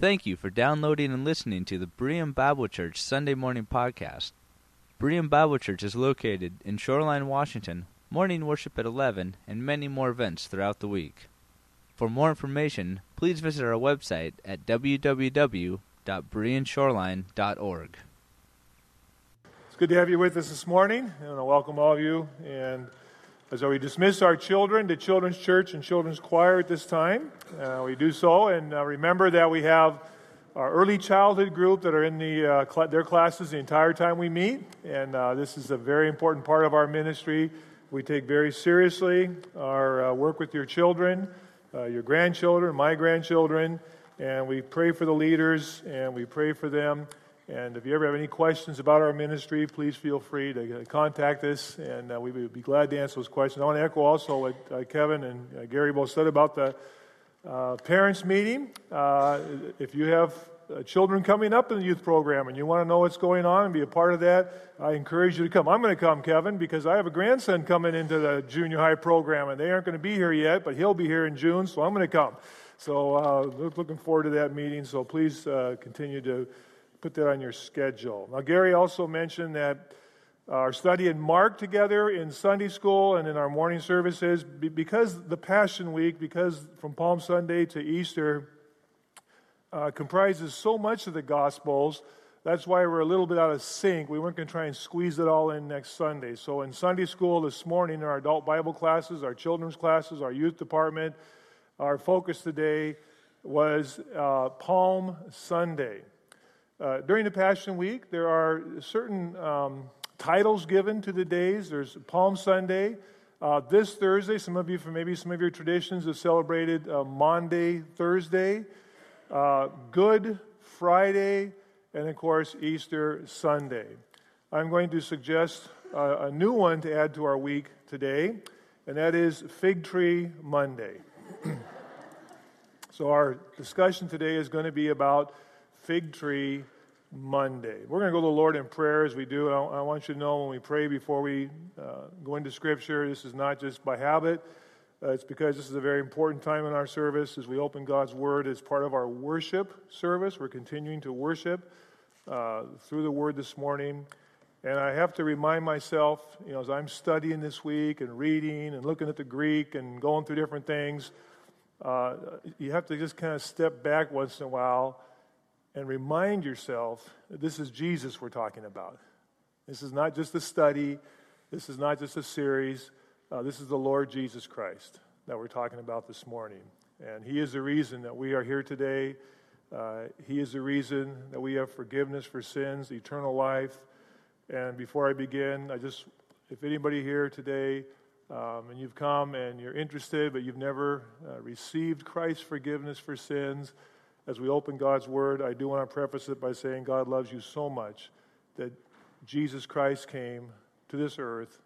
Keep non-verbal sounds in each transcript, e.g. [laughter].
Thank you for downloading and listening to the Berean Bible Church Sunday Morning Podcast. Berean Bible Church is located in Shoreline, Washington, morning worship at 11, and many more events throughout the week. For more information, please visit our website at www.bereanshoreline.org. It's good to have you with us this morning, and I welcome all of you. And as we dismiss our children to Children's Church and Children's Choir at this time, uh, we do so. And uh, remember that we have our early childhood group that are in the, uh, cl- their classes the entire time we meet. And uh, this is a very important part of our ministry. We take very seriously our uh, work with your children, uh, your grandchildren, my grandchildren. And we pray for the leaders and we pray for them. And if you ever have any questions about our ministry, please feel free to contact us, and uh, we would be glad to answer those questions. I want to echo also what uh, Kevin and uh, Gary both said about the uh, parents' meeting. Uh, if you have uh, children coming up in the youth program and you want to know what's going on and be a part of that, I encourage you to come. I'm going to come, Kevin, because I have a grandson coming into the junior high program, and they aren't going to be here yet, but he'll be here in June, so I'm going to come. So, looking forward to that meeting. So, please continue to put that on your schedule. Now, Gary also mentioned that our study in Mark together in Sunday school and in our morning services, because the Passion Week, because from Palm Sunday to Easter uh, comprises so much of the Gospels, that's why we're a little bit out of sync. We weren't going to try and squeeze it all in next Sunday. So, in Sunday school this morning, in our adult Bible classes, our children's classes, our youth department, our focus today was uh, Palm Sunday. Uh, during the Passion Week, there are certain um, titles given to the days. There's Palm Sunday. Uh, this Thursday, some of you, from maybe some of your traditions, have celebrated uh, Maundy, Thursday, uh, Good Friday, and of course, Easter Sunday. I'm going to suggest uh, a new one to add to our week today, and that is Fig Tree Monday. [clears throat] so, our discussion today is going to be about Fig Tree Monday. We're going to go to the Lord in prayer as we do. I, want you to know when we pray before we uh, go into Scripture, this is not just by habit. Uh, it's because this is a very important time in our service as we open God's Word as part of our worship service. We're continuing to worship uh, through the Word this morning. And I have to remind myself, you know, as I'm studying this week and reading and looking at the Greek and going through different things, uh, you have to just kind of step back once in a while and remind yourself that this is Jesus we're talking about. This is not just a study, this is not just a series. Uh, this is the Lord Jesus Christ that we're talking about this morning. And He is the reason that we are here today. Uh, he is the reason that we have forgiveness for sins, eternal life. And before I begin, I just, if anybody here today, um, and you've come and you're interested, but you've never uh, received Christ's forgiveness for sins, as we open God's Word, I do want to preface it by saying God loves you so much that Jesus Christ came to this earth,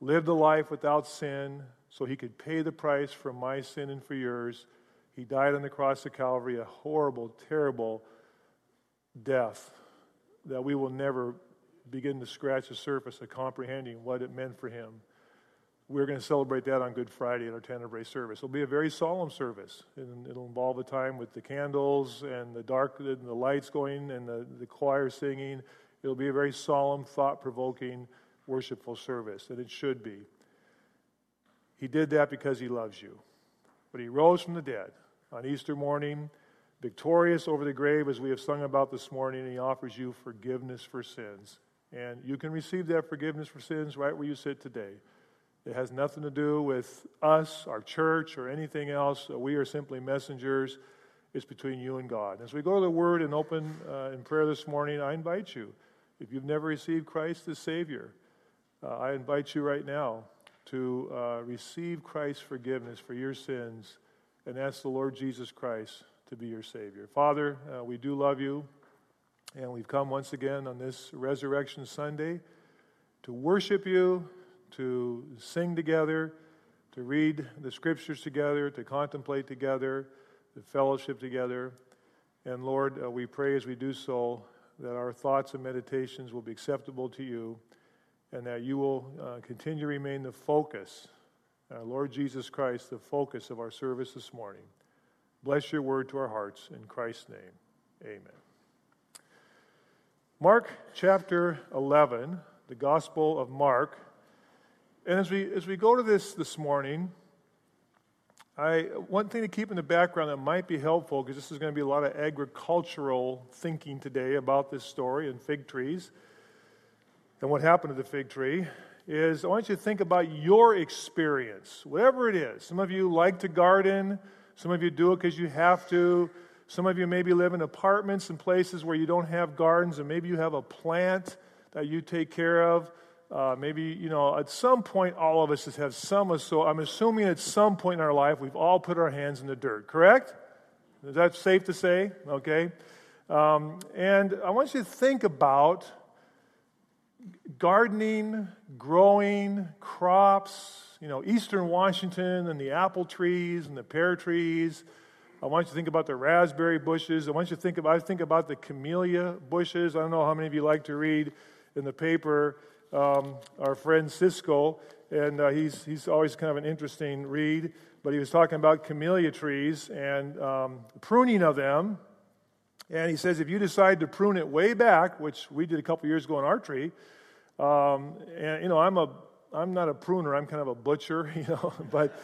lived a life without sin so he could pay the price for my sin and for yours. He died on the cross of Calvary, a horrible, terrible death that we will never begin to scratch the surface of comprehending what it meant for him. We're going to celebrate that on Good Friday in our Tenebrae service. It'll be a very solemn service, and it'll involve a time with the candles and the dark, and the lights going, and the, the choir singing. It'll be a very solemn, thought-provoking, worshipful service, and it should be. He did that because he loves you. But he rose from the dead on Easter morning, victorious over the grave, as we have sung about this morning, and he offers you forgiveness for sins. And you can receive that forgiveness for sins right where you sit today. It has nothing to do with us, our church, or anything else. We are simply messengers. It's between you and God. As we go to the Word and open uh, in prayer this morning, I invite you, if you've never received Christ as Savior, uh, I invite you right now to uh, receive Christ's forgiveness for your sins and ask the Lord Jesus Christ to be your Savior. Father, uh, we do love you, and we've come once again on this Resurrection Sunday to worship you to sing together, to read the scriptures together, to contemplate together, to fellowship together. And Lord, uh, we pray as we do so that our thoughts and meditations will be acceptable to you and that you will uh, continue to remain the focus, uh, Lord Jesus Christ, the focus of our service this morning. Bless your word to our hearts in Christ's name. Amen. Mark chapter 11, the Gospel of Mark. And as we, as we go to this this morning, I, one thing to keep in the background that might be helpful, because this is going to be a lot of agricultural thinking today about this story and fig trees and what happened to the fig tree, is I want you to think about your experience, whatever it is. Some of you like to garden, some of you do it because you have to. Some of you maybe live in apartments and places where you don't have gardens, and maybe you have a plant that you take care of. Uh, maybe, you know, at some point, all of us have some. So I'm assuming at some point in our life, we've all put our hands in the dirt, correct? Is that safe to say? Okay. Um, and I want you to think about gardening, growing crops, you know, eastern Washington and the apple trees and the pear trees I want you to think about the raspberry bushes. I want you to think about, I think about the camellia bushes. I don't know how many of you like to read in the paper um, our friend Ciscoe, and uh, he's, he's always kind of an interesting read. But he was talking about camellia trees and um, pruning of them. And he says if you decide to prune it way back, which we did a couple years ago on our tree, um, and you know I'm a I'm not a pruner, I'm kind of a butcher, [laughs] you know, but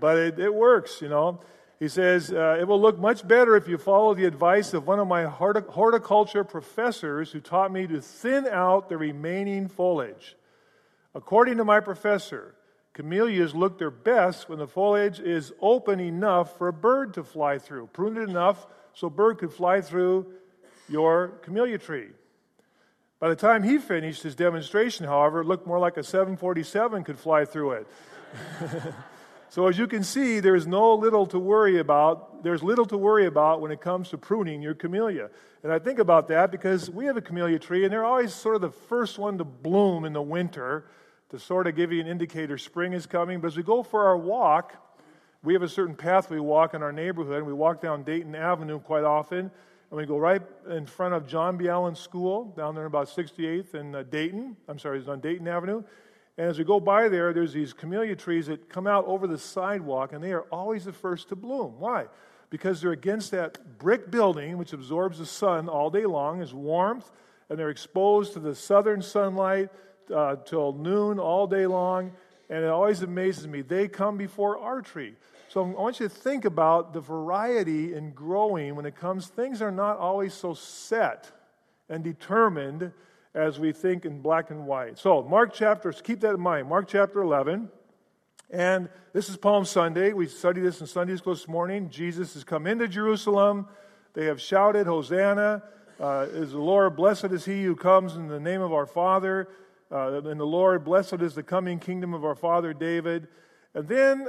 but it, it works, you know. He says, uh, It will look much better if you follow the advice of one of my horticulture professors who taught me to thin out the remaining foliage. According to my professor, camellias look their best when the foliage is open enough for a bird to fly through. Prune it enough so a bird could fly through your camellia tree. By the time he finished his demonstration, however, it looked more like a 747 could fly through it. [laughs] So as you can see, there's no little to worry about. There's little to worry about when it comes to pruning your camellia. And I think about that because we have a camellia tree, and they're always sort of the first one to bloom in the winter to sort of give you an indicator spring is coming. But as we go for our walk, we have a certain path we walk in our neighborhood. And we walk down Dayton Avenue quite often, and we go right in front of John B. Allen School down there about 68th and uh, Dayton. I'm sorry, it's on Dayton Avenue. And as we go by there, there's these camellia trees that come out over the sidewalk, and they are always the first to bloom. Why? Because they're against that brick building, which absorbs the sun all day long, as warmth, and they're exposed to the southern sunlight uh, till noon all day long. And it always amazes me. They come before our tree. So I want you to think about the variety in growing when it comes. Things are not always so set and determined as we think in black and white. So, Mark chapter, keep that in mind. Mark chapter 11. And this is Palm Sunday. We studied this in Sunday school this morning. Jesus has come into Jerusalem. They have shouted, Hosanna. Uh, is the Lord, blessed is he who comes in the name of our Father. Uh, and the Lord, blessed is the coming kingdom of our father David. And then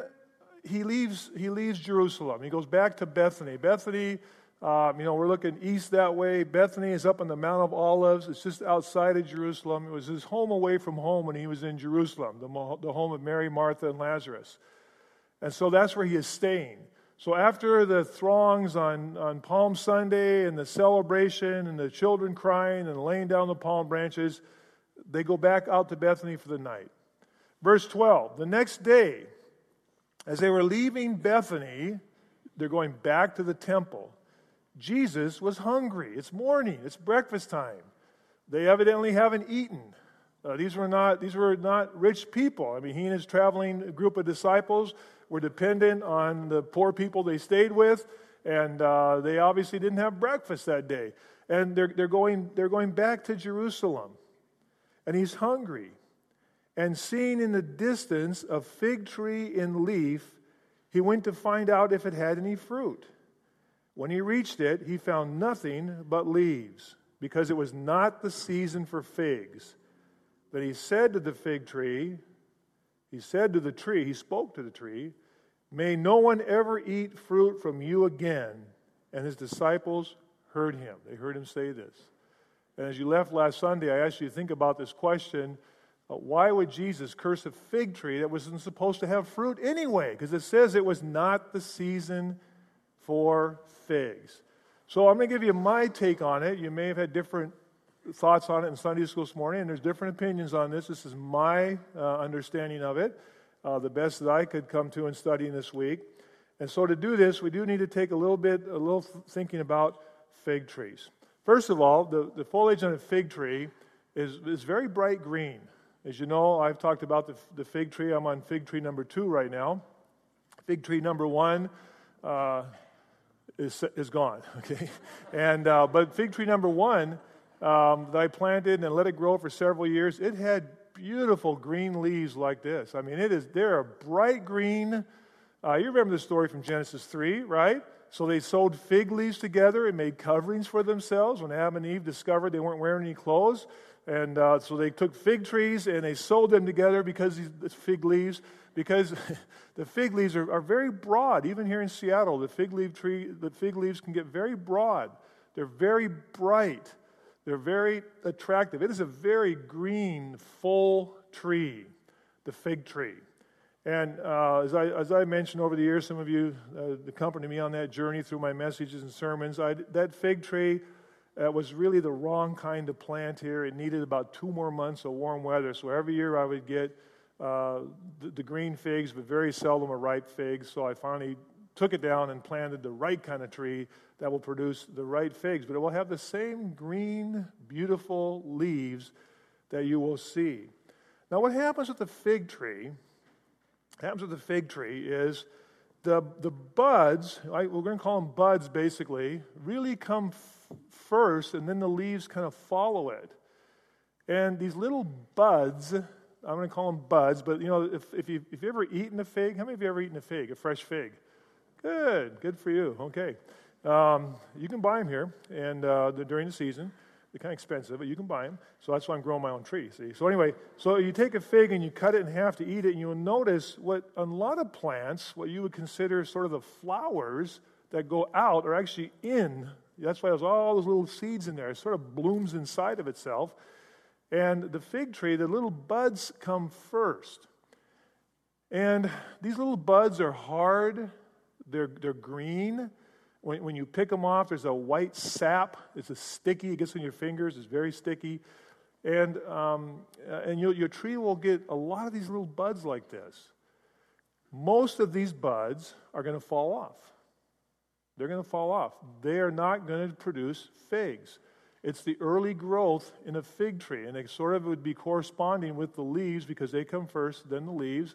he leaves, he leaves Jerusalem. He goes back to Bethany. Bethany um, you know, we're looking east that way. Bethany is up on the Mount of Olives. It's just outside of Jerusalem. It was his home away from home when he was in Jerusalem, the, the home of Mary, Martha, and Lazarus. And so that's where he is staying. So after the throngs on, on Palm Sunday and the celebration and the children crying and laying down the palm branches, they go back out to Bethany for the night. Verse 12 The next day, as they were leaving Bethany, they're going back to the temple. Jesus was hungry. It's morning, it's breakfast time. They evidently haven't eaten. Uh, these, were not, these were not rich people. I mean, he and his traveling group of disciples were dependent on the poor people they stayed with, and uh, they obviously didn't have breakfast that day. And they're, they're, going, they're going back to Jerusalem. And he's hungry. And seeing in the distance a fig tree in leaf, he went to find out if it had any fruit. When he reached it, he found nothing but leaves, because it was not the season for figs. But he said to the fig tree, he said to the tree, he spoke to the tree, May no one ever eat fruit from you again. And his disciples heard him. They heard him say this. And as you left last Sunday, I asked you to think about this question uh, why would Jesus curse a fig tree that wasn't supposed to have fruit anyway? Because it says it was not the season for figs. So I'm going to give you my take on it. You may have had different thoughts on it in Sunday school this morning, and there's different opinions on this. This is my uh, understanding of it, uh, the best that I could come to in studying this week. And so to do this, we do need to take a little bit, a little thinking about fig trees. First of all, the, the foliage on a fig tree is, is very bright green. As you know, I've talked about the, the fig tree. I'm on fig tree number two right now. Fig tree number one uh, is, is gone, [laughs] okay? And, uh, but fig tree number one um, that I planted and let it grow for several years, it had beautiful green leaves like this. I mean, it is, they're a bright green. Uh, you remember the story from Genesis 3, right? So they sewed fig leaves together and made coverings for themselves when Adam and Eve discovered they weren't wearing any clothes. And uh, so they took fig trees and they sewed them together because these fig leaves, because [laughs] the fig leaves are, are very broad. Even here in Seattle, the fig leaf tree, the fig leaves can get very broad. They're very bright. They're very attractive. It is a very green, full tree, the fig tree. And uh, as, I, as I mentioned over the years, some of you uh, accompanied me on that journey through my messages and sermons. I, that fig tree uh, was really the wrong kind of plant here. It needed about two more months of warm weather. So every year I would get uh, the, the, green figs, but very seldom a ripe fig. So I finally took it down and planted the right kind of tree that will produce the right figs. But it will have the same green, beautiful leaves that you will see. Now, what happens with the fig tree? happens with the fig tree is the, the buds, right, we're going to call them buds basically, really come f- first and then the leaves kind of follow it. And these little buds, I'm going to call them buds, but you know, if, if, you, if you've ever eaten a fig, how many of you ever eaten a fig, a fresh fig? Good, good for you. Okay. Um, you can buy them here and uh, during the season. They're kind of expensive, but you can buy them. So that's why I'm growing my own tree. See. So anyway, so you take a fig and you cut it in half to eat it, and you'll notice what a lot of plants, what you would consider sort of the flowers that go out, are actually in. That's why there's all those little seeds in there. It sort of blooms inside of itself. And the fig tree, the little buds come first. And these little buds are hard, they're, they're green, when, when you pick them off, there's a white sap. It's a sticky. It gets on your fingers. It's very sticky. And, um, and your, your tree will get a lot of these little buds like this. Most of these buds are going to fall off. They're going to fall off. They are not going to produce figs. It's the early growth in a fig tree, and it sort of would be corresponding with the leaves because they come first, then the leaves.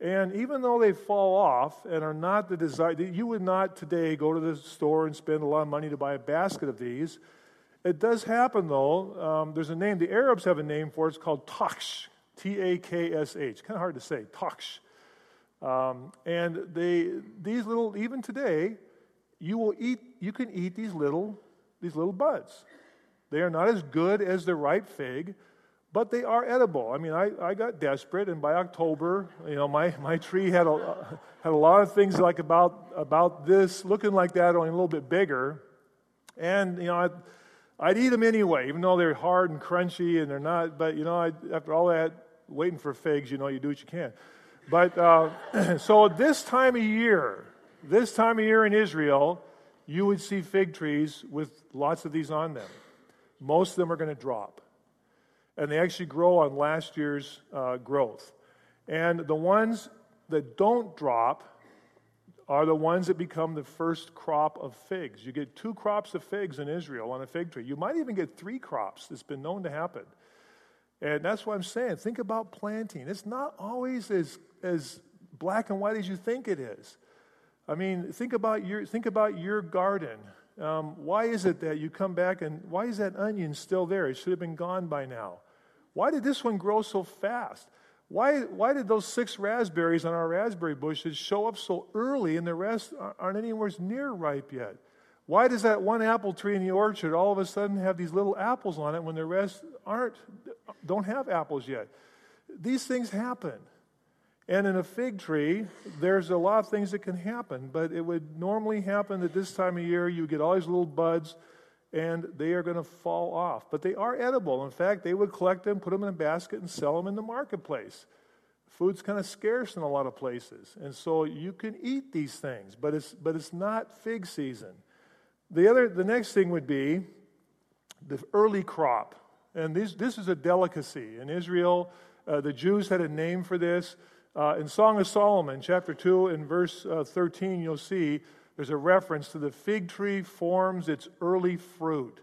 And even though they fall off and are not the desire, you would not today go to the store and spend a lot of money to buy a basket of these. It does happen though. Um, there's a name, the Arabs have a name for it. It's called taksh, T A K S H. Kind of hard to say, taksh. Um, and they, these little, even today, you will eat, you can eat these little, these little buds. They are not as good as the ripe fig, but they are edible. I mean, I, I got desperate, and by October, you know, my, my tree had a, had a lot of things like about, about this, looking like that, only a little bit bigger. And, you know, I'd, I'd eat them anyway, even though they're hard and crunchy and they're not. But, you know, I, after all that, waiting for figs, you know, you do what you can. But uh, [clears throat] so this time of year, this time of year in Israel, you would see fig trees with lots of these on them. Most of them are going to drop and they actually grow on last year's uh, growth. And the ones that don't drop are the ones that become the first crop of figs. You get two crops of figs in Israel on a fig tree. You might even get three crops. It's been known to happen. And that's what I'm saying. Think about planting. It's not always as, as black and white as you think it is. I mean, think about your, think about your garden. Um, why is it that you come back and why is that onion still there? It should have been gone by now. Why did this one grow so fast? Why, why did those six raspberries on our raspberry bushes show up so early and the rest aren't anywhere near ripe yet? Why does that one apple tree in the orchard all of a sudden have these little apples on it when the rest aren't, don't have apples yet? These things happen. And in a fig tree, there's a lot of things that can happen, but it would normally happen at this time of year. You get all these little buds and they are going to fall off. But they are edible. In fact, they would collect them, put them in a basket, and sell them in the marketplace. Food's kind of scarce in a lot of places, and so you can eat these things, but it's but it's not fig season. The other, the next thing would be the early crop, and this this is a delicacy in Israel. Uh, the Jews had a name for this. Uh, in Song of Solomon, chapter two, and verse uh, thirteen, you'll see there's a reference to the fig tree forms its early fruit.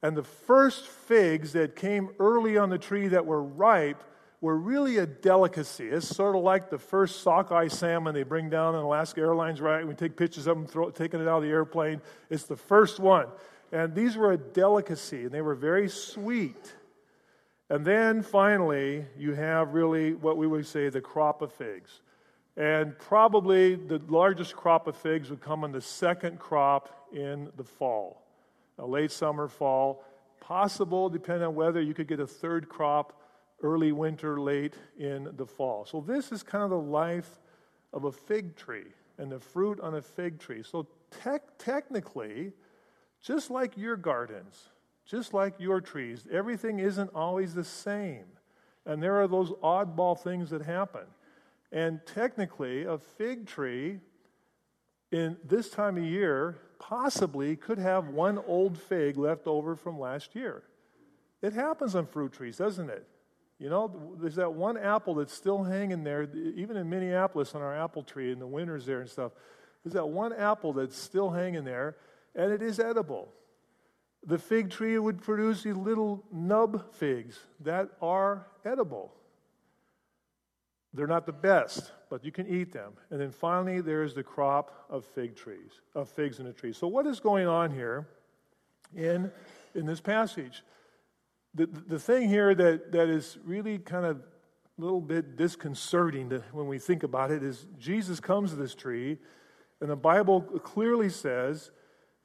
And the first figs that came early on the tree that were ripe were really a delicacy. It's sort of like the first sockeye salmon they bring down on Alaska Airlines, right? We take pictures of them throw, taking it out of the airplane. It's the first one. And these were a delicacy, and they were very sweet. And then finally, you have really what we would say the crop of figs. And probably the largest crop of figs would come in the second crop in the fall, a late summer, fall. Possible, depending on whether you could get a third crop early winter, late in the fall. So, this is kind of the life of a fig tree and the fruit on a fig tree. So, tech, technically, just like your gardens, just like your trees, everything isn't always the same. And there are those oddball things that happen. And technically, a fig tree in this time of year possibly could have one old fig left over from last year. It happens on fruit trees, doesn't it? You know, there's that one apple that's still hanging there, even in Minneapolis on our apple tree in the winters there and stuff. There's that one apple that's still hanging there, and it is edible. The fig tree would produce these little nub figs that are edible. They're not the best, but you can eat them. And then finally, there's the crop of fig trees, of figs in a tree. So, what is going on here in, in this passage? The, the thing here that, that is really kind of a little bit disconcerting to, when we think about it is Jesus comes to this tree, and the Bible clearly says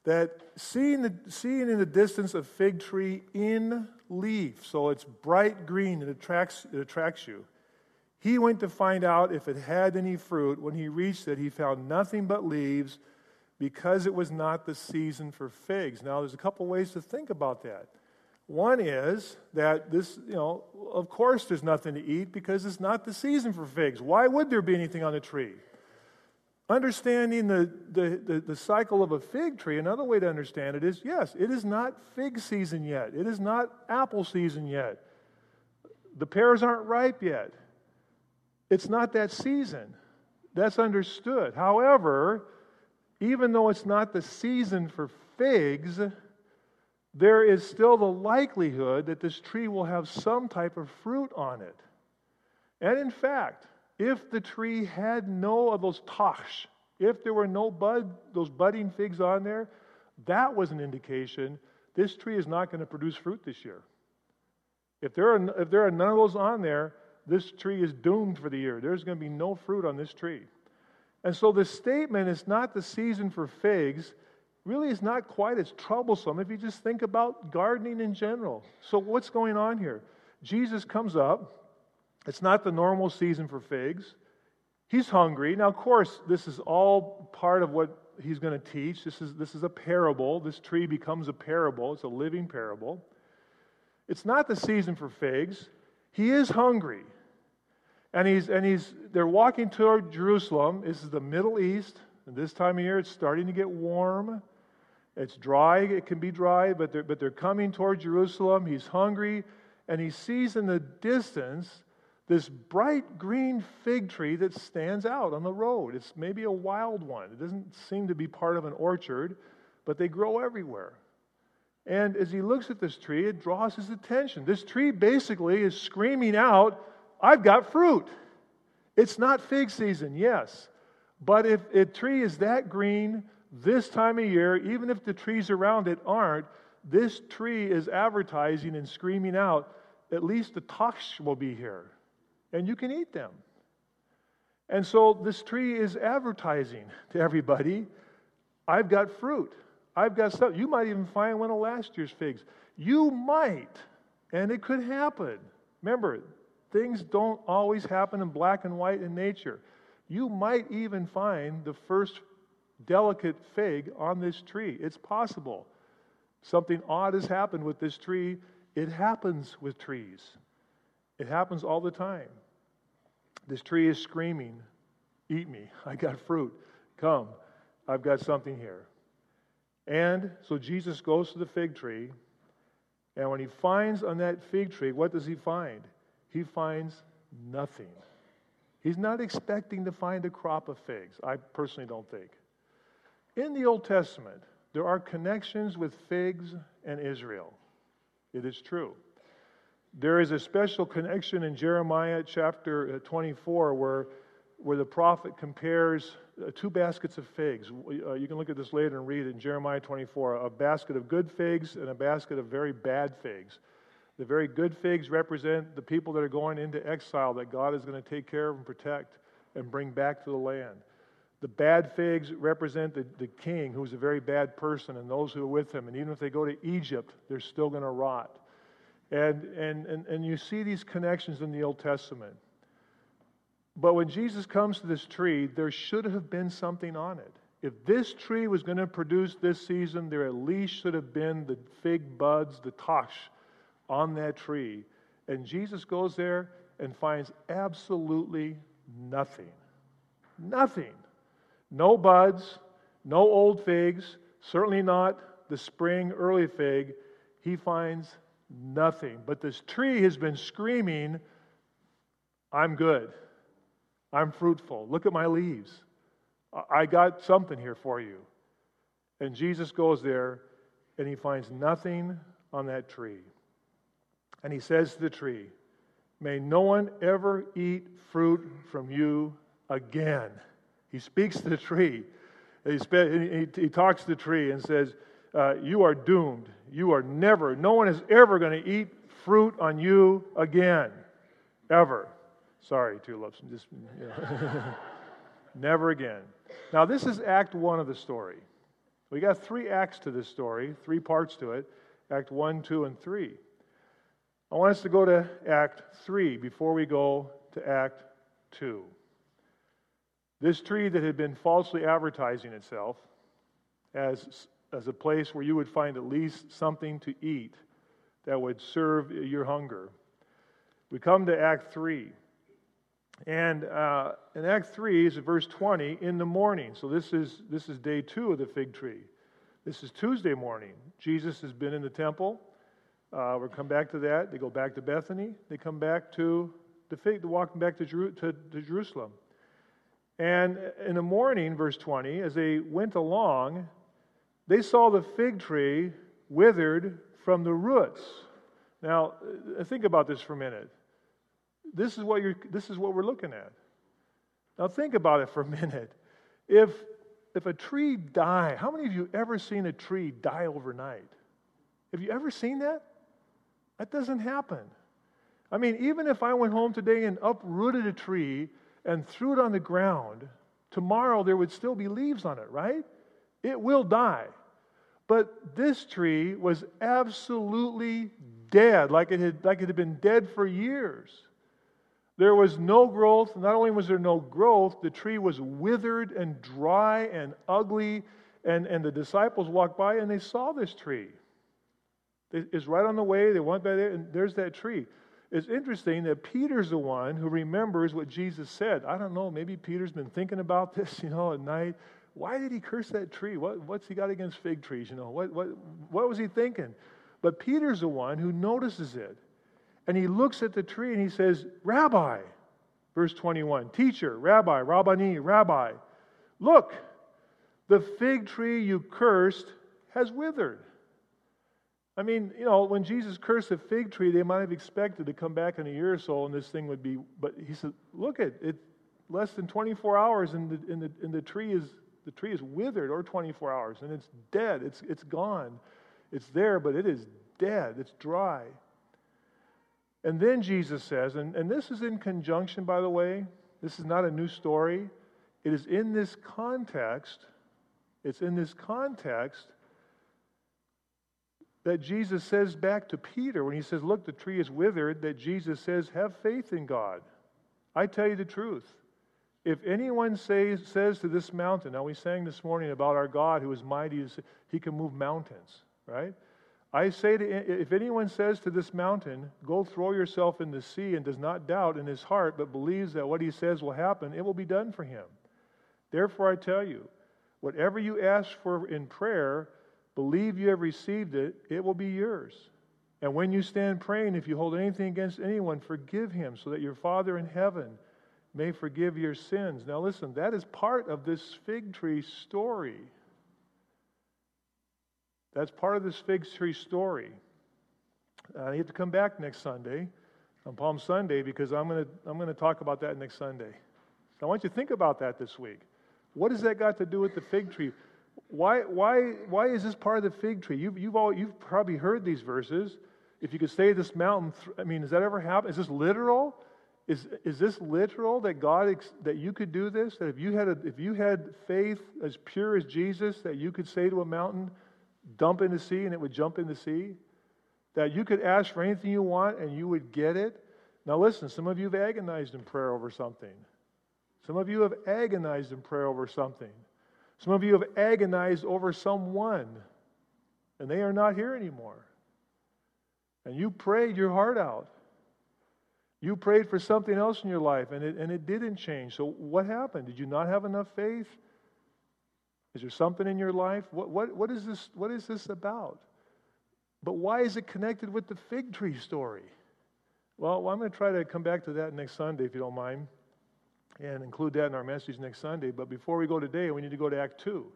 that seeing, the, seeing in the distance a fig tree in leaf, so it's bright green, it attracts, it attracts you. He went to find out if it had any fruit. When he reached it, he found nothing but leaves because it was not the season for figs. Now, there's a couple ways to think about that. One is that this, you know, of course there's nothing to eat because it's not the season for figs. Why would there be anything on the tree? Understanding the, the, the, the, cycle of a fig tree, another way to understand it is yes, it is not fig season yet. It is not apple season yet. The pears aren't ripe yet. It's not that season. That's understood. However, even though it's not the season for figs, there is still the likelihood that this tree will have some type of fruit on it. And in fact, if the tree had no of those tosh, if there were no bud, those budding figs on there, that was an indication this tree is not going to produce fruit this year. If there are, if there are none of those on there, this tree is doomed for the year. There's going to be no fruit on this tree. And so the statement is not the season for figs really is not quite as troublesome if you just think about gardening in general. So, what's going on here? Jesus comes up. It's not the normal season for figs. He's hungry. Now, of course, this is all part of what he's going to teach. This is, this is a parable. This tree becomes a parable, it's a living parable. It's not the season for figs. He is hungry. And he's and he's they're walking toward Jerusalem. This is the Middle East. And this time of year it's starting to get warm. It's dry, it can be dry, but they're, but they're coming toward Jerusalem. He's hungry, and he sees in the distance this bright green fig tree that stands out on the road. It's maybe a wild one. It doesn't seem to be part of an orchard, but they grow everywhere. And as he looks at this tree, it draws his attention. This tree basically is screaming out, I've got fruit. It's not fig season, yes. But if a tree is that green, this time of year, even if the trees around it aren't, this tree is advertising and screaming out, at least the tosh will be here, and you can eat them. And so this tree is advertising to everybody I've got fruit. I've got stuff. You might even find one of last year's figs. You might, and it could happen. Remember, things don't always happen in black and white in nature. You might even find the first delicate fig on this tree. It's possible. Something odd has happened with this tree. It happens with trees, it happens all the time. This tree is screaming, Eat me. [laughs] I got fruit. Come. I've got something here. And so Jesus goes to the fig tree. And when he finds on that fig tree, what does he find? He finds nothing. He's not expecting to find a crop of figs. I personally don't think. In the Old Testament, there are connections with figs and Israel. It is true. There is a special connection in Jeremiah chapter uh, 24 where, where the prophet compares uh, two baskets of figs. Uh, you can look at this later and read in Jeremiah 24 a basket of good figs and a basket of very bad figs. The very good figs represent the people that are going into exile that God is going to take care of and protect and bring back to the land. The bad figs represent the, the king, who's a very bad person, and those who are with him. And even if they go to Egypt, they're still going to rot. And, and, and, and you see these connections in the Old Testament. But when Jesus comes to this tree, there should have been something on it. If this tree was going to produce this season, there at least should have been the fig buds, the tosh on that tree. And Jesus goes there and finds absolutely nothing. Nothing. No buds, no old figs, certainly not the spring early fig. He finds nothing. But this tree has been screaming, I'm good. I'm fruitful. Look at my leaves. I got something here for you. And Jesus goes there and he finds nothing on that tree. And he says to the tree, May no one ever eat fruit from you again. He speaks to the tree. He, talks to the tree and says, uh, You are doomed. You are never, no one is ever going to eat fruit on you again. Ever. Sorry, tulips. Just, [laughs] never again. Now, this is Act 1 of the story. We got three acts to this story, three parts to it Act 1, 2, and 3. I want us to go to Act 3 before we go to Act 2. This tree that had been falsely advertising itself as, as a place where you would find at least something to eat that would serve your hunger. We come to Act 3. And uh, in Act 3 is verse 20, in the morning. So this is, this is day two of the fig tree. This is Tuesday morning. Jesus has been in the temple. Uh, we'll come back to that. They go back to Bethany. They come back to the fig, walking back to, Jeru- to, to Jerusalem. And in the morning, verse 20, as they went along, they saw the fig tree withered from the roots. Now, uh, think about this for a minute. This is what, you're, this is what we're looking at. Now, think about it for a [laughs] minute. If, if a tree die, how many of you ever seen a tree die overnight? Have you ever seen that? That doesn't happen. I mean, even if I went home today and uprooted a tree and threw it on the ground, tomorrow there would still be leaves on it, right? It will die. But this tree was absolutely dead, like it had, like it had been dead for years. There was no growth. Not only was there no growth, the tree was withered and dry and ugly. And, and the disciples walked by and they saw this tree. It's right on the way. They went by there, and there's that tree. It's interesting that Peter's the one who remembers what Jesus said. I don't know, maybe Peter's been thinking about this, [laughs] you know, at night. Why did he curse that tree? What, what's he got against fig trees? You know, what, what, what was he thinking? But Peter's the one who notices it. And he looks at the tree and he says, Rabbi, verse 21, teacher, rabbi, rabboni, rabbi, look, the fig tree you cursed has withered. I mean, you know, when Jesus cursed the fig tree, they might have expected to come back in a year or so and this thing would be, but he said, look at it, less than 24 hours and the, and the, and the tree is the tree is withered or 24 hours and it's dead. It's, it's gone. It's there but it is dead. It's dry. And then jesus says and, and this is in conjunction by the way this is not a new story. It is in this context it's in this context that Jesus says back to Peter when he says, Look, the tree is withered, that Jesus says, Have faith in God. I tell you the truth. If anyone says, says to this mountain, now we sang this morning about our God who is mighty, he can move mountains, right? I say to, if anyone says to this mountain, Go throw yourself in the sea, and does not doubt in his heart, but believes that what he says will happen, it will be done for him. Therefore, I tell you, whatever you ask for in prayer, Believe you have received it, it will be yours. And when you stand praying, if you hold anything against anyone, forgive him, so that your Father in heaven may forgive your sins. Now, listen, that is part of this fig tree story. That's part of this fig tree story. Uh, you have to come back next Sunday, on Palm Sunday, because I'm going to I'm going to talk about that next Sunday. So I want you to think about that this week. What has that got to do with the fig tree? Why, why, why is this part of the fig tree? You've, you've, all, you've probably heard these verses. If you could say this mountain, I mean, does that ever happen? Is this literal? Is, is this literal that God that you could do this? That if you had a, if you had faith as pure as Jesus, that you could say to a mountain, dump in the sea and it would jump in the sea? That you could ask for anything you want and you would get it? Now listen, some of you have agonized in prayer over something. Some of you have agonized in prayer over something. Some of you have agonized over someone, and they are not here anymore. And you prayed your heart out. You prayed for something else in your life, and it, and it didn't change. So, what happened? Did you not have enough faith? Is there something in your life? What, what, what, is, this, what is this about? But why is it connected with the fig tree story? Well, I'm going to try to come back to that next Sunday, if you don't mind and include that in our message next Sunday. But before we go today, we need to go to Act 2.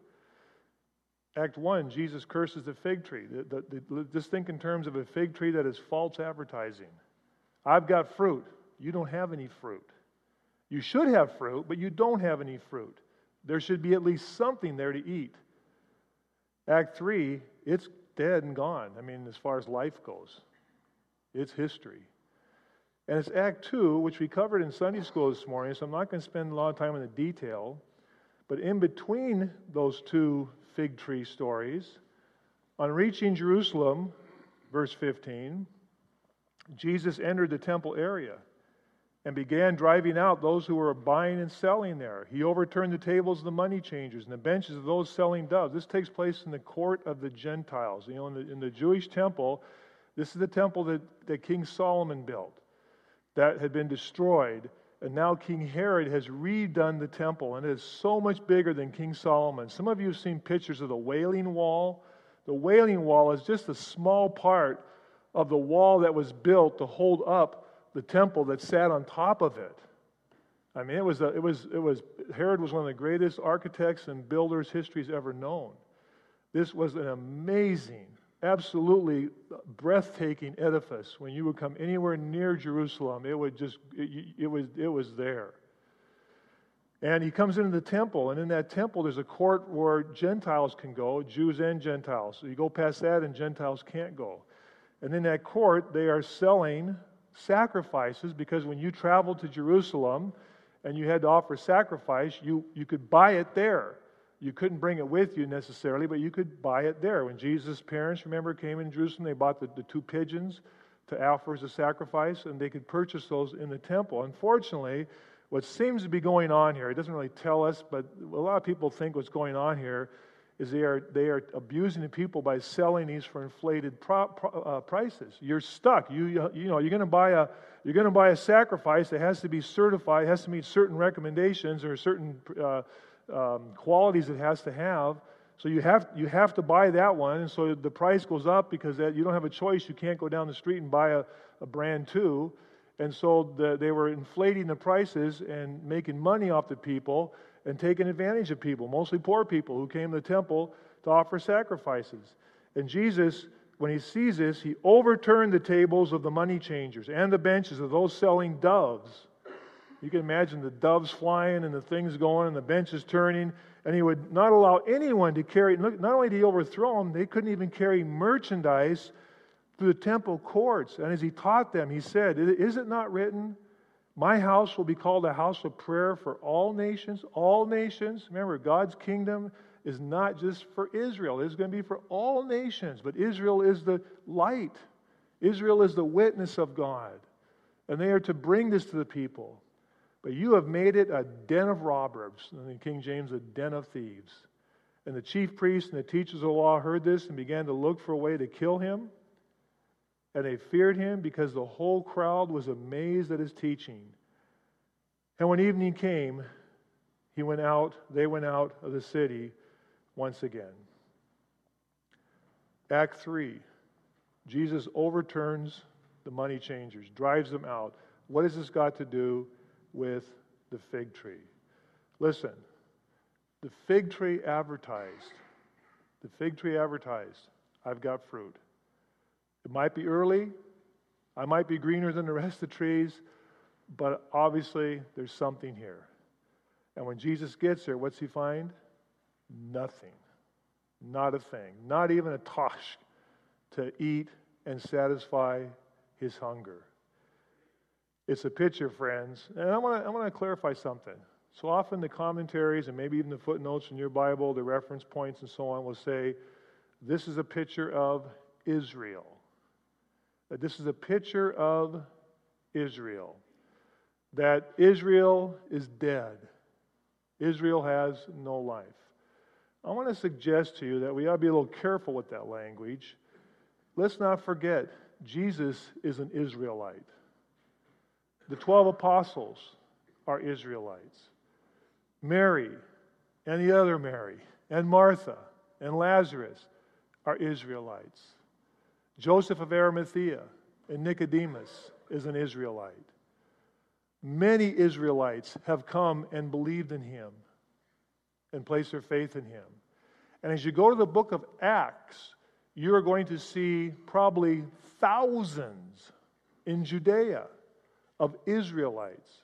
Act 1, Jesus curses the fig tree. The, the, the, just think in terms of a fig tree that is false advertising. I've got fruit. You don't have any fruit. You should have fruit, but you don't have any fruit. There should be at least something there to eat. Act 3, it's dead and gone. I mean, as far as life goes, it's history. And it's Act 2, which we covered in Sunday school this morning, so I'm not going to spend a lot of time on the detail. But in between those two fig tree stories, on reaching Jerusalem, verse 15, Jesus entered the temple area and began driving out those who were buying and selling there. He overturned the tables of the money changers and the benches of those selling doves. This takes place in the court of the Gentiles. You know, in the, in the Jewish temple, this is the temple that, that King Solomon built that had been destroyed. And now King Herod has redone the temple, and it is so much bigger than King Solomon. Some of you have seen pictures of the Wailing Wall. The Wailing Wall is just a small part of the wall that was built to hold up the temple that sat on top of it. I mean, it was, a, it was, it was, Herod was one of the greatest architects and builders history's ever known. This was an amazing absolutely breathtaking edifice. When you would come anywhere near Jerusalem, it would just, it, it, was, it was there. And he comes into the temple, and in that temple, there's a court where Gentiles can go, Jews and Gentiles. So you go past that, and Gentiles can't go. And in that court, they are selling sacrifices because when you traveled to Jerusalem and you had to offer sacrifice, you, you could buy it there. You couldn't bring it with you necessarily, but you could buy it there. When Jesus' parents, remember, came in Jerusalem, they bought the, the two pigeons to offer as a sacrifice, and they could purchase those in the temple. Unfortunately, what seems to be going on here, it doesn't really tell us, but a lot of people think what's going on here is they are, they are abusing the people by selling these for inflated pro, pro, uh, prices. You're stuck. You, you, you know, you're going to buy a you're going to buy a sacrifice that has to be certified, has to meet certain recommendations or certain uh, um, qualities it has to have. So you have, you have to buy that one. And so the price goes up because that, you don't have a choice. You can't go down the street and buy a, a brand two. And so the, they were inflating the prices and making money off the people and taking advantage of people, mostly poor people who came to the temple to offer sacrifices. And Jesus, when he sees this, he overturned the tables of the money changers and the benches of those selling doves you can imagine the doves flying and the things going and the benches turning. And he would not allow anyone to carry, not only did he overthrow them, they couldn't even carry merchandise through the temple courts. And as he taught them, he said, Is it not written, My house will be called a house of prayer for all nations? All nations. Remember, God's kingdom is not just for Israel, it's going to be for all nations. But Israel is the light, Israel is the witness of God. And they are to bring this to the people. But you have made it a den of robbers. And in King James, a den of thieves. And the chief priests and the teachers of the law heard this and began to look for a way to kill him. And they feared him because the whole crowd was amazed at his teaching. And when evening came, he went out, they went out of the city once again. Act 3 Jesus overturns the money changers, drives them out. What has this got to do with the fig tree. Listen, the fig tree advertised, the fig tree advertised, I've got fruit. It might be early, I might be greener than the rest of the trees, but obviously there's something here. And when Jesus gets there, what's he find? Nothing. Not a thing. Not even a taqsh to eat and satisfy his hunger. It's a picture, friends. And I want to I want to clarify something. So often the commentaries and maybe even the footnotes in your Bible, the reference points and so on will say, this is a picture of Israel. That this is a picture of Israel. That Israel is dead. Israel has no life. I want to suggest to you that we ought to be a little careful with that language. Let's not forget, Jesus is an Israelite. The 12 apostles are Israelites. Mary and the other Mary and Martha and Lazarus are Israelites. Joseph of Arimathea and Nicodemus is an Israelite. Many Israelites have come and believed in him and placed their faith in him. And as you go to the book of Acts, you are going to see probably thousands in Judea of Israelites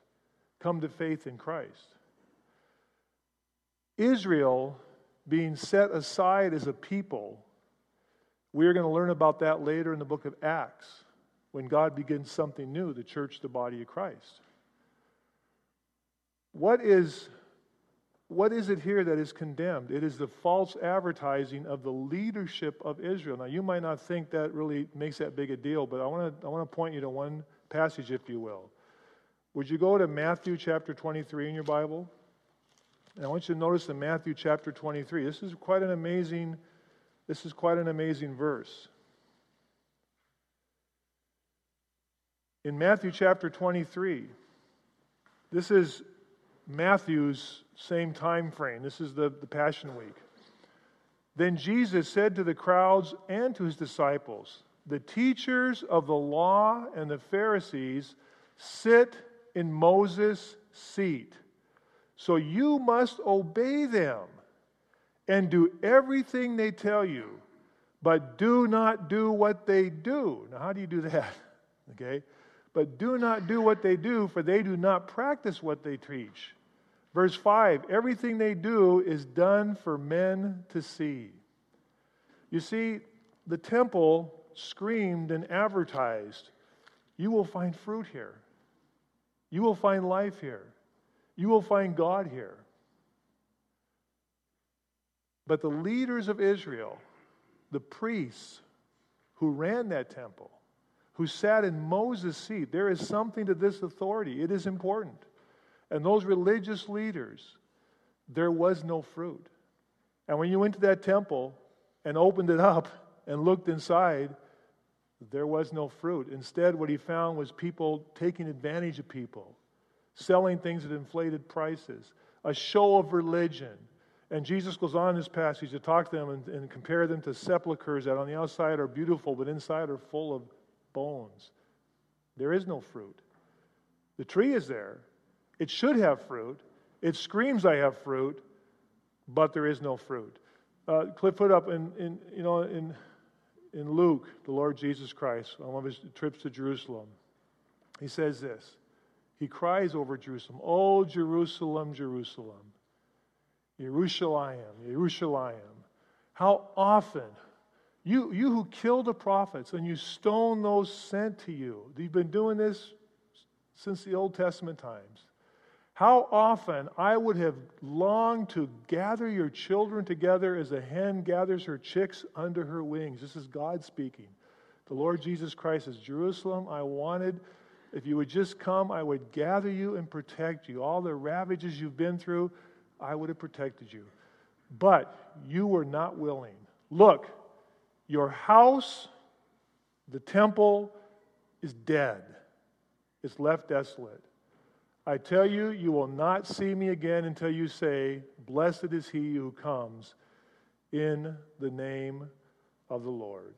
come to faith in Christ. Israel being set aside as a people, we are going to learn about that later in the book of Acts when God begins something new, the church, the body of Christ. What is, what is it here that is condemned? It is the false advertising of the leadership of Israel. Now, you might not think that really makes that big a deal, but I want to I want to point you to one passage, if you will. Would you go to Matthew chapter 23 in your Bible? And I want you to notice in Matthew chapter 23. This is quite an amazing, this is quite an amazing verse. In Matthew chapter 23, this is Matthew's same time frame. This is the, the Passion Week. Then Jesus said to the crowds and to his disciples, The teachers of the law and the Pharisees sit in Moses' seat. So you must obey them and do everything they tell you, but do not do what they do. Now, how do you do that? [laughs] Okay? But do not do what they do, for they do not practice what they teach. Verse 5 everything they do is done for men to see. You see, the temple screamed and advertised, You will find fruit here. You will find life here. You will find God here. But the leaders of Israel, the priests who ran that temple, who sat in Moses' seat, there is something to this authority. It is important. And those religious leaders, there was no fruit. And when you went to that temple and opened it up and looked inside, there was no fruit. Instead, what he found was people taking advantage of people, selling things at inflated prices, a show of religion. And Jesus goes on in this passage to talk to them and, and compare them to sepulchres that on the outside are beautiful, but inside are full of bones. There is no fruit. The tree is there, it should have fruit. It screams, I have fruit, but there is no fruit. Uh, Cliff put up in, in, you know, in, in Luke, the Lord Jesus Christ, on one of his trips to Jerusalem, he says this. He cries over Jerusalem, Oh, Jerusalem, Jerusalem, Jerusalem, Jerusalem. How often, you, you who kill the prophets and you stone those sent to you, you've been doing this since the Old Testament times. How often I would have longed to gather your children together as a hen gathers her chicks under her wings. This is God speaking. The Lord Jesus Christ says, Jerusalem, I wanted, if you would just come, I would gather you and protect you. All the ravages you've been through, I would have protected you. But you were not willing. Look, your house, the temple, is dead, it's left desolate. I tell you, you will not see me again until you say, Blessed is he who comes in the name of the Lord.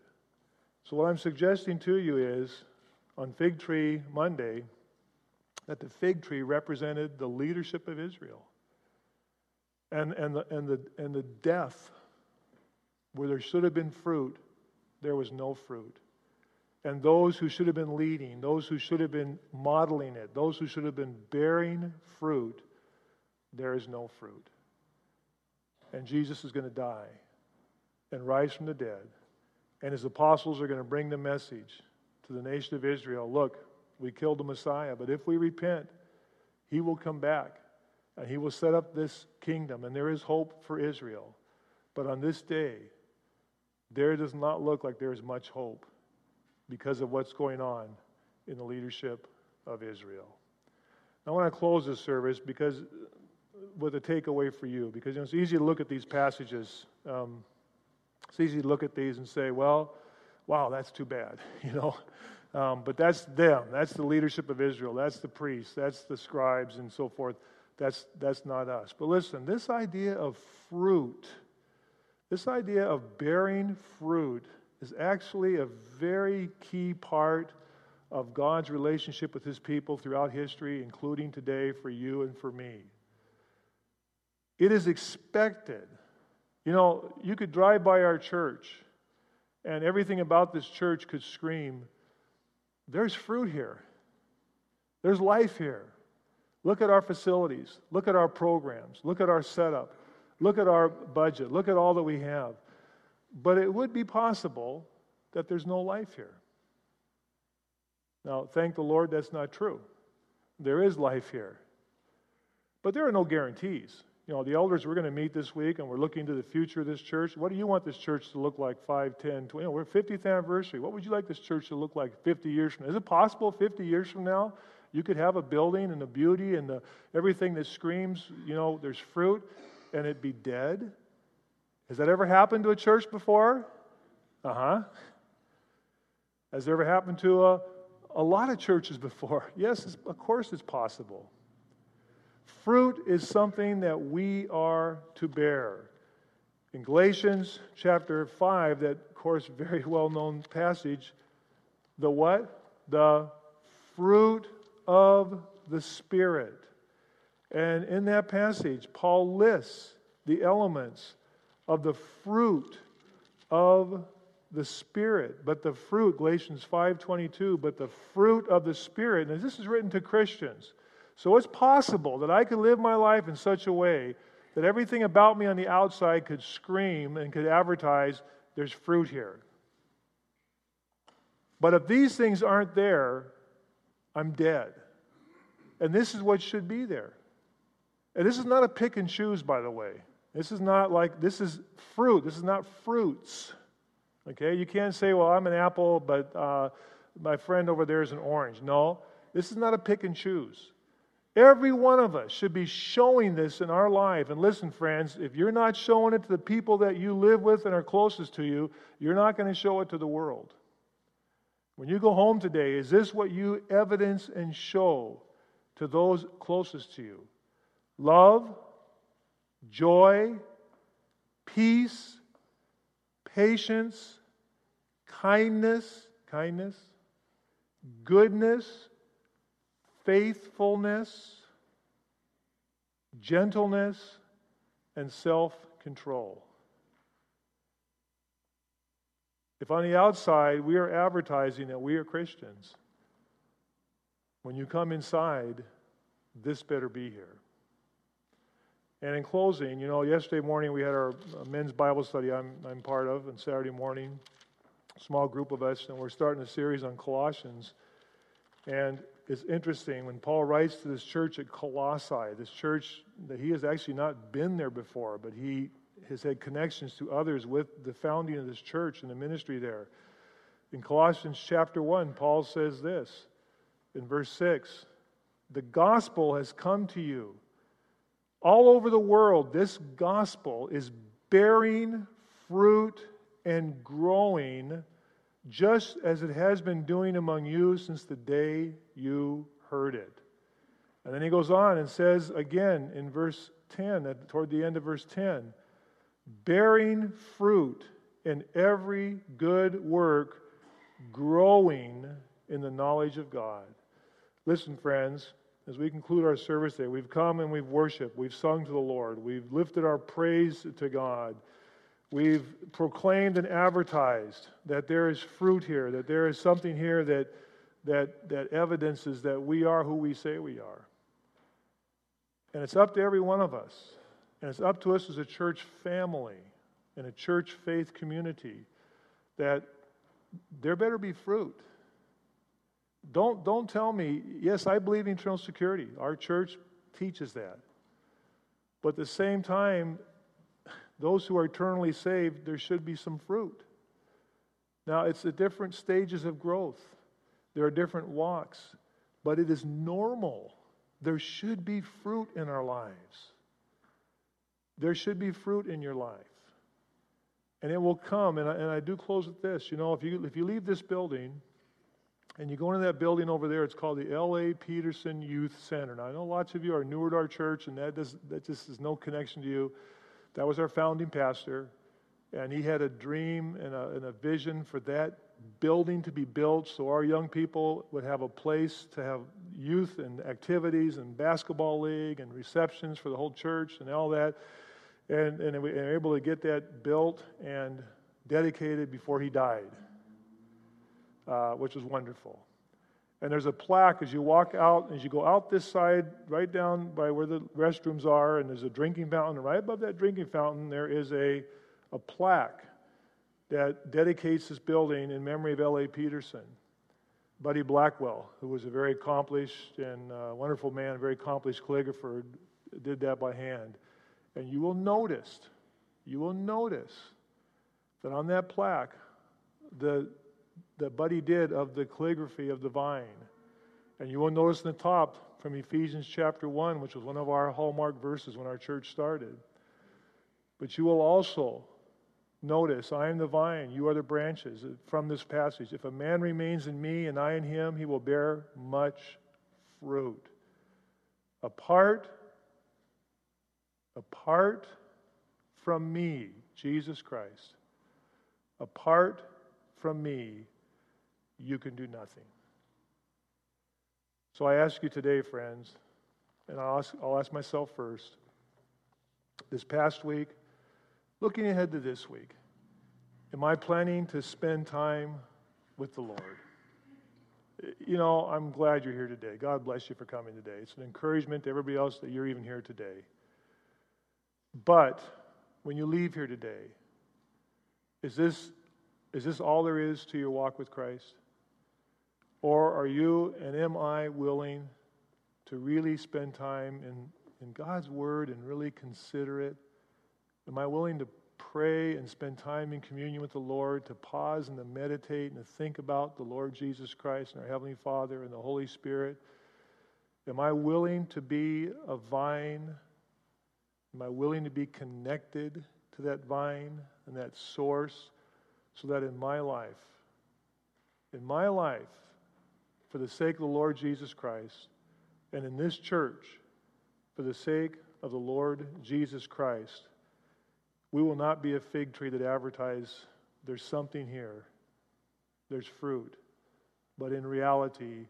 So, what I'm suggesting to you is on Fig Tree Monday, that the fig tree represented the leadership of Israel and, and, the, and, the, and the death where there should have been fruit there was no fruit. And those who should have been leading, those who should have been modeling it, those who should have been bearing fruit, there is no fruit. And Jesus is going to die and rise from the dead. And his apostles are going to bring the message to the nation of Israel look, we killed the Messiah, but if we repent, he will come back and he will set up this kingdom, and there is hope for Israel. But on this day, there does not look like there is much hope because of what's going on in the leadership of Israel. I want to close this service because with a takeaway for you, because you know, it's easy to look at these passages. Um, it's easy to look at these and say, well, wow, that's too bad, [laughs] you know. Um, but that's them. That's the leadership of Israel. That's the priests. That's the scribes and so forth. That's, that's not us. But listen, this idea of fruit, this idea of bearing fruit is actually a very key part of God's relationship with his people throughout history, including today for you and for me. It is expected. You know, you could drive by our church, and everything about this church could scream, There's fruit here, there's life here. Look at our facilities, look at our programs, look at our setup, look at our budget, look at all that we have. But it would be possible that there's no life here. Now, thank the Lord that's not true. There is life here. But there are no guarantees. You know, the elders, we're going to meet this week and we're looking to the future of this church. What do you want this church to look like 5, 10, 20? You know, we're 50th anniversary. What would you like this church to look like 50 years from now? Is it possible 50 years from now you could have a building and the beauty and the, everything that screams, you know, there's fruit, and it be dead? Has that ever happened to a church before? Uh huh. Has it ever happened to a, a lot of churches before? [laughs] Yes, of course it's possible. Fruit is something that we are to bear. In Galatians chapter 5, that, of course, very well known passage, the what? The fruit of the Spirit. And in that passage, Paul lists the elements of the fruit of the spirit but the fruit galatians 5.22 but the fruit of the spirit. And this is written to christians. So it's possible that i could live my life in such a way that everything about me on the outside could scream and could advertise there's fruit here. But if these things aren't there i'm dead and this is what should be there and this is not a pick and choose by the way this is not like, this is fruit. This is not fruits. Okay? You can't say, well, I'm an apple, but uh, my friend over there is an orange. No, this is not a pick and choose. Every one of us should be showing this in our life. And listen, friends, if you're not showing it to the people that you live with and are closest to you, you're not going to show it to the world. When you go home today, is this what you evidence and show to those closest to you? Love, joy, peace, patience, kindness, kindness, goodness, faithfulness, gentleness, and self control. If on the outside we are advertising that we are Christians, when you come inside, this better be here. And in closing, you know, yesterday morning we had our men's Bible study I'm, I'm part of, and Saturday morning, small group of us, and we're starting a series on Colossians. And it's interesting when Paul writes to this church at Colossae, this church that he has actually not been there before, but he has had connections to others with the founding of this church and the ministry there. In Colossians chapter 1, Paul says this in verse 6 The gospel has come to you all over the world, this gospel is bearing fruit and growing just as it has been doing among you since the day you heard it. And then he goes on and says again in verse 10, toward the end of verse 10, bearing fruit in every good work, growing in the knowledge of God. Listen, friends, as we conclude our service today, we've come and we've worshiped, we've sung to the Lord, we've lifted our praise to God, We've proclaimed and advertised that there is fruit here, that there is something here that, that, that evidences that we are who we say we are. And it's up to every one of us. And it's up to us as a church family and a church faith community that there better be fruit. Don't, don't tell me, yes, I believe in eternal security. Our church teaches that. But at the same time, those who are eternally saved, there should be some fruit. Now, it's the different stages of growth, there are different walks, but it is normal. There should be fruit in our lives. There should be fruit in your life. And it will come. And I, and I do close with this. You know, if you, if you leave this building and you go into that building over there, it's called the L.A. Peterson Youth Center. Now, I know lots of you are newer to our church, and that, does, that just is no connection to you. That was our founding pastor, and he had a dream and a, and a vision for that building to be built so our young people would have a place to have youth and activities and basketball league and receptions for the whole church and all that. And, and we were able to get that built and dedicated before he died, uh, which was wonderful. And there's a plaque as you walk out, as you go out this side, right down by where the restrooms are, and there's a drinking fountain. And right above that drinking fountain, there is a, a plaque that dedicates this building in memory of L.A. Peterson. Buddy Blackwell, who was a very accomplished and uh, wonderful man, a very accomplished calligrapher, did that by hand. And you will notice, you will notice that on that plaque, the that Buddy did of the calligraphy of the vine. And you will notice in the top from Ephesians chapter 1, which was one of our hallmark verses when our church started. But you will also notice, I am the vine, you are the branches, from this passage. If a man remains in me and I in him, he will bear much fruit. Apart, apart from me, Jesus Christ, apart from me, you can do nothing. So I ask you today, friends, and I'll ask, I'll ask myself first this past week, looking ahead to this week, am I planning to spend time with the Lord? You know, I'm glad you're here today. God bless you for coming today. It's an encouragement to everybody else that you're even here today. But when you leave here today, is this, is this all there is to your walk with Christ? Or are you and am I willing to really spend time in, in God's Word and really consider it? Am I willing to pray and spend time in communion with the Lord, to pause and to meditate and to think about the Lord Jesus Christ and our Heavenly Father and the Holy Spirit? Am I willing to be a vine? Am I willing to be connected to that vine and that source so that in my life, in my life, for the sake of the Lord Jesus Christ, and in this church, for the sake of the Lord Jesus Christ, we will not be a fig tree that advertises there's something here, there's fruit. But in reality,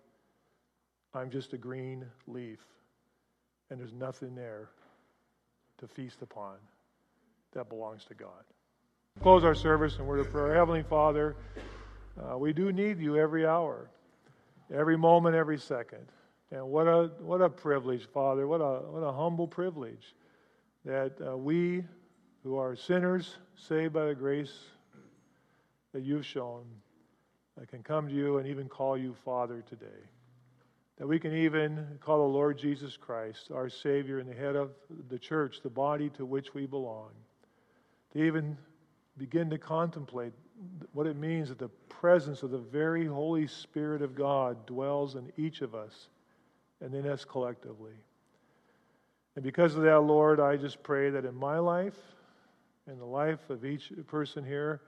I'm just a green leaf, and there's nothing there to feast upon that belongs to God. Close our service and word of prayer. Heavenly Father, uh, we do need you every hour every moment, every second. And what a, what a privilege, Father, what a, what a humble privilege that uh, we who are sinners, saved by the grace that you've shown, that can come to you and even call you Father today. That we can even call the Lord Jesus Christ, our Savior and the head of the church, the body to which we belong. To even begin to contemplate what it means that the presence of the very Holy Spirit of God dwells in each of us and in us collectively. And because of that, Lord, I just pray that in my life, in the life of each person here,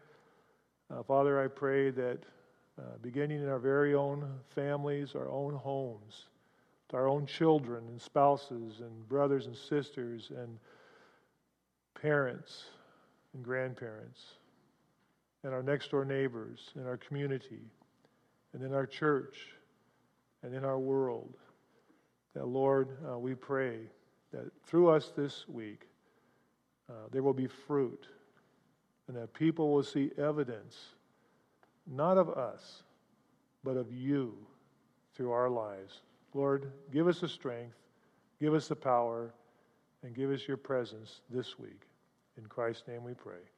uh, Father, I pray that uh, beginning in our very own families, our own homes, to our own children and spouses and brothers and sisters and parents and grandparents, and our next door neighbors, in our community, and in our church, and in our world. That, Lord, uh, we pray that through us this week, uh, there will be fruit and that people will see evidence, not of us, but of you through our lives. Lord, give us the strength, give us the power, and give us your presence this week. In Christ's name we pray.